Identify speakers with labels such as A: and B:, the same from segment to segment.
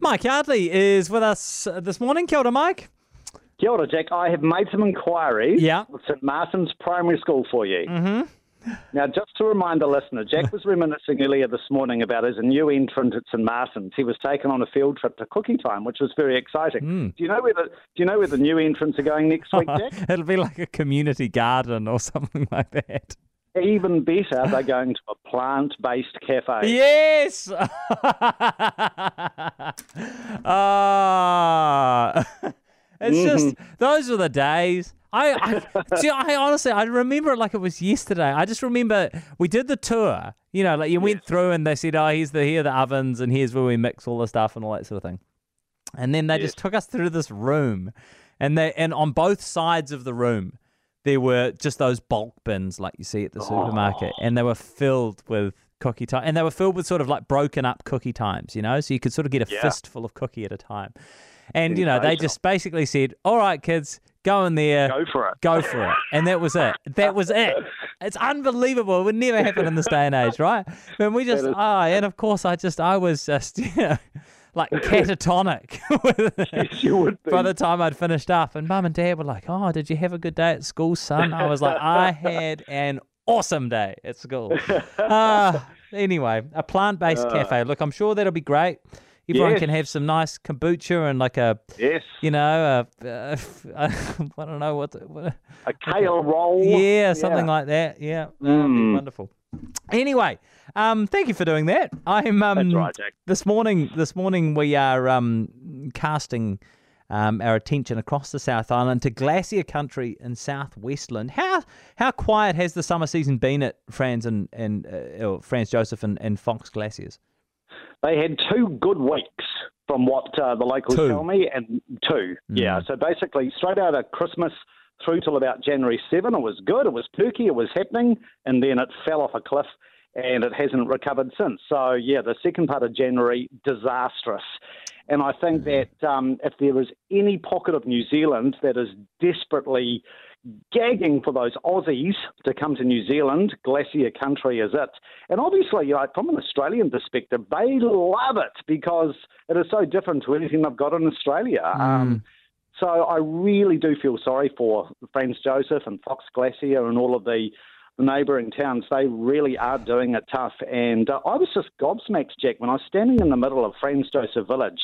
A: Mike Yardley is with us this morning. Kia ora, Mike.
B: Kia ora, Jack. I have made some inquiries
A: Yeah.
B: with St Martin's Primary School for you.
A: Mm-hmm.
B: Now, just to remind the listener, Jack was reminiscing earlier this morning about a new entrant at St Martin's, he was taken on a field trip to Cookie Time, which was very exciting.
A: Mm.
B: Do you know where the Do you know where the new entrants are going next week, Jack?
A: It'll be like a community garden or something like that.
B: Even better, they're going to a plant-based cafe.
A: Yes. Ah, it's just those were the days. I, I, see, I honestly, I remember it like it was yesterday. I just remember we did the tour. You know, like you went through and they said, "Oh, here's the here are the ovens and here's where we mix all the stuff and all that sort of thing." And then they
B: Yes.
A: just took us through this room, and they and on both sides of the room there were just those bulk bins like you see at the supermarket, and they were filled with cookie time, and they were filled with sort of like broken up cookie times, you know, so you could sort of get a
B: Yeah.
A: fistful of cookie at a time. And you know, they just basically said, "All right, kids, go in there,
B: Go for it.
A: go for it," and that was it. That was it. It's unbelievable. It would never happen in this day and age, right? When we just ah, and of course, I just I was just you know like catatonic. with-
B: Yes, you would be.
A: by the time I'd finished up, and mum and dad were like, "Oh, did you have a good day at school, son?" I was like, "I had an awesome day at school." Uh, anyway, a plant-based cafe. Look, I'm sure that'll be great. Everyone
B: Yes.
A: can have some nice kombucha and like a,
B: yes,
A: you know, a, a, I don't know what, what
B: a kale roll.
A: yeah, something like that. Yeah, be
B: Mm.
A: wonderful. Anyway, um, thank you for doing that. I'm um,
B: That's right, Jack.
A: this morning. This morning we are um, casting um, our attention across the South Island to glacier country in South Westland. How how quiet has the summer season been at Franz and and uh, Franz Josef and, and Fox Glaciers?
B: They had two good weeks, from what uh, the locals
A: Two.
B: tell me, and two. Yeah, so basically, straight out of Christmas through till about January 7, it was good, it was perky, it was happening, and then it fell off a cliff and it hasn't recovered since. So, yeah, the second part of January, disastrous. And I think that um, if there is any pocket of New Zealand that is desperately gagging for those Aussies to come to New Zealand. Glacier country is it. And obviously, you know, from an Australian perspective, they love it because it is so different to anything they've got in Australia. Um, so I really do feel sorry for Franz Josef and Fox Glacier and all of the neighbouring towns, they really are doing it tough. And uh, I was just gobsmacked, Jack, when I was standing in the middle of Franz Josef Village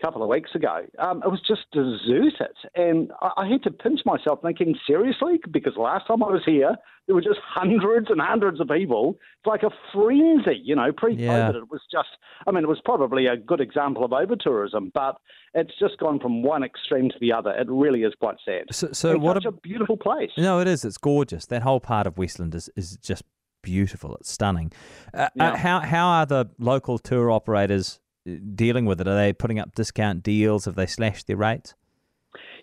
B: couple of weeks ago. Um, it was just deserted. And I, I had to pinch myself thinking, seriously? Because last time I was here, there were just hundreds and hundreds of people. It's like a frenzy, you know, pre COVID.
A: Yeah.
B: It was just, I mean, it was probably a good example of over tourism, but it's just gone from one extreme to the other. It really is quite sad.
A: So, so what?
B: such a beautiful place.
A: No, it is. It's gorgeous. That whole part of Westland is, is just beautiful. It's stunning. Uh, uh, how how are the local tour operators uh, dealing with it? Are they putting up discount deals? Have they slashed their rates?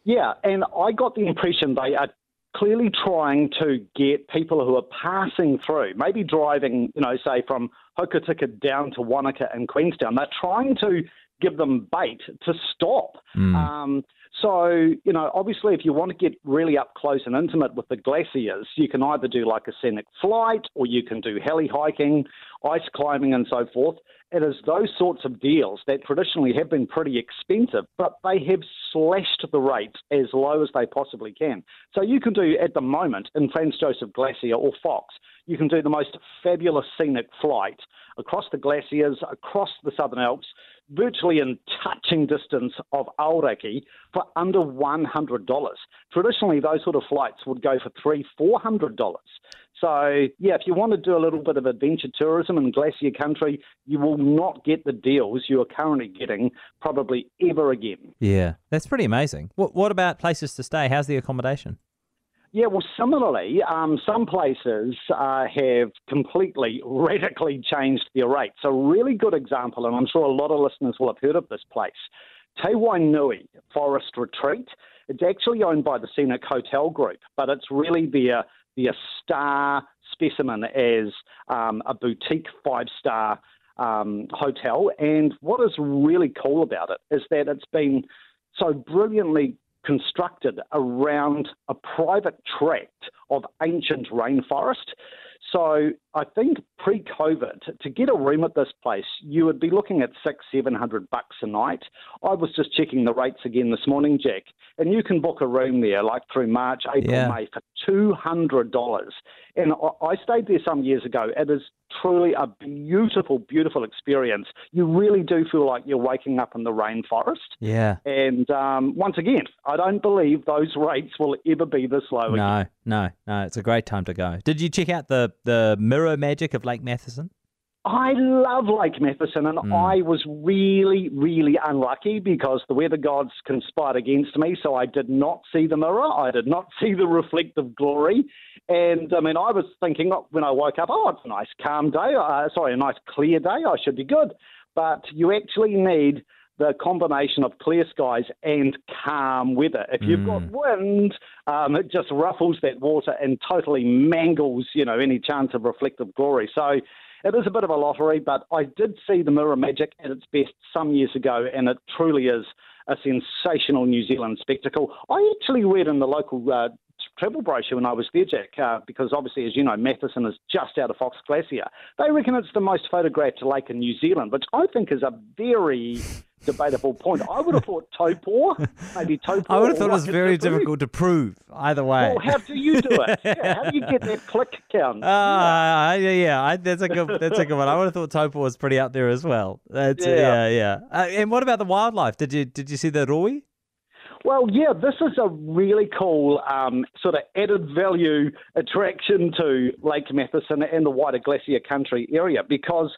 B: Yeah, and I got the impression they are clearly trying to get people who are passing through, maybe driving, you know, say from Hokitika down to Wanaka and Queenstown. They're trying to give them bait to stop. Um, so, you know, obviously, if you want to get really up close and intimate with the glaciers, you can either do like a scenic flight or you can do heli hiking, ice climbing, and so forth. It is those sorts of deals that traditionally have been pretty expensive, but they have slashed the rates as low as they possibly can. So you can do at the moment in Franz Josef Glacier or Fox, you can do the most fabulous scenic flight across the glaciers, across the Southern Alps, virtually in touching distance of Aoraki for under $100. Traditionally, those sort of flights would go for three, $400. So, yeah, if you want to do a little bit of adventure tourism in glacier country, you will not get the deals you are currently getting probably ever again.
A: Yeah, that's pretty amazing. What what about places to stay? How's the accommodation?
B: Yeah, well, similarly, um, some places uh, have completely, radically changed their rates. A really good example, and I'm sure a lot of listeners will have heard of this place, Te Waonui Forest Retreat. It's actually owned by the Scenic Hotel Group, but it's really their, their star specimen as um, a boutique five star um, hotel. And what is really cool about it is that it's been so brilliantly constructed around a private tract of ancient rainforest. So I think pre-COVID, to get a room at this place, you would be looking at six, seven hundred bucks a night. I was just checking the rates again this morning, Jack, and you can book a room there like through March, April,
A: Yeah.
B: May for two hundred dollars. And I- I stayed there some years ago. It is truly a beautiful, beautiful experience. You really do feel like you're waking up in the rainforest.
A: Yeah.
B: And um, once again, I don't believe those rates will ever be this low again.
A: No, no, no. It's a great time to go. Did you check out the the mirror magic of Lake Matheson?
B: I love Lake Matheson, and
A: Mm.
B: I was really, really unlucky because the weather gods conspired against me. So I did not see the mirror. I did not see the reflective glory. And I mean, I was thinking oh, when I woke up, oh, it's a nice calm day. Uh, sorry, a nice clear day. I should be good. But you actually need the combination of clear skies and calm weather. If you've got wind, um, it just ruffles that water and totally mangles, you know, any chance of reflective glory. So it is a bit of a lottery, but I did see the mirror magic at its best some years ago, and it truly is a sensational New Zealand spectacle. I actually read in the local uh, travel brochure when I was there, Jack, uh, because obviously, as you know, Matheson is just out of Fox Glacier. They reckon it's the most photographed lake in New Zealand, which I think is a very debatable point. I would have thought Taupo, maybe topor.
A: I would have thought it was very
B: Peru.
A: difficult to prove either way.
B: Well, how do you do it? Yeah, how do you get that click count?
A: Ah, yeah, yeah. I, that's a good. That's a good one. I would have thought Taupo was pretty up there as well. That's, yeah,
B: Yeah.
A: yeah. Uh, and what about the wildlife? Did you did you see the rowi?
B: Well, yeah, this is a really cool um, sort of added value attraction to Lake Matheson and the wider Glacier Country area because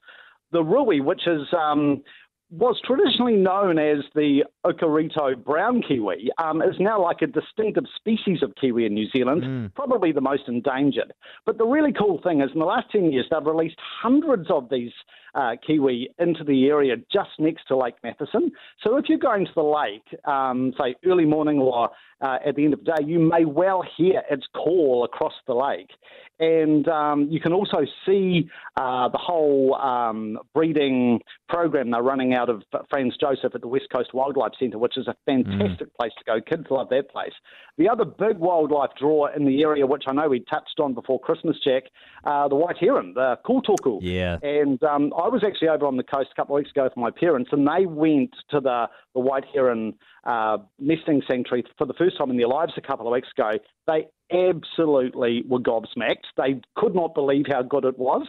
B: the rowi, which is um, was traditionally known as the Okarito brown kiwi, um, is now like a distinctive species of kiwi in New Zealand, probably the most endangered. But the really cool thing is, in the last 10 years, they've released hundreds of these uh, kiwi into the area just next to Lake Matheson. So if you're going to the lake, um, say early morning or uh, at the end of the day, you may well hear its call across the lake. And um, you can also see uh, the whole um, breeding program they're running out of Franz Josef at the West Coast Wildlife Centre, which is a fantastic place to go. Kids love that place. The other big wildlife draw in the area, which I know we touched on before Christmas, Jack, uh, the white heron, the kōtuku.
A: Yeah.
B: And um, I was actually over on the coast a couple of weeks ago with my parents, and they went to the, the white heron uh, nesting sanctuary for the first time in their lives a couple of weeks ago. They absolutely were gobsmacked. They could not believe how good it was.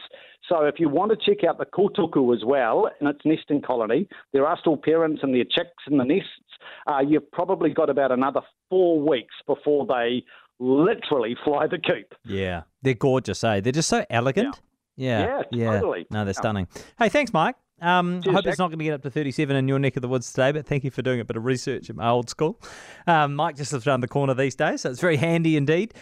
B: So if you want to check out the kōtuku as well and its nesting colony, there are still parents and their chicks in the nests. Uh, you've probably got about another four weeks before they literally fly the coop.
A: Yeah. They're gorgeous, eh? They're just so elegant. Yeah.
B: Yeah, totally.
A: No, they're stunning. Hey, thanks, Mike. Um, I
B: Cheers,
A: hope it's not going to get up to 37 in your neck of the woods today, but thank you for doing a bit of research at my old school. Um, Mike just lives around the corner these days, so it's very handy indeed.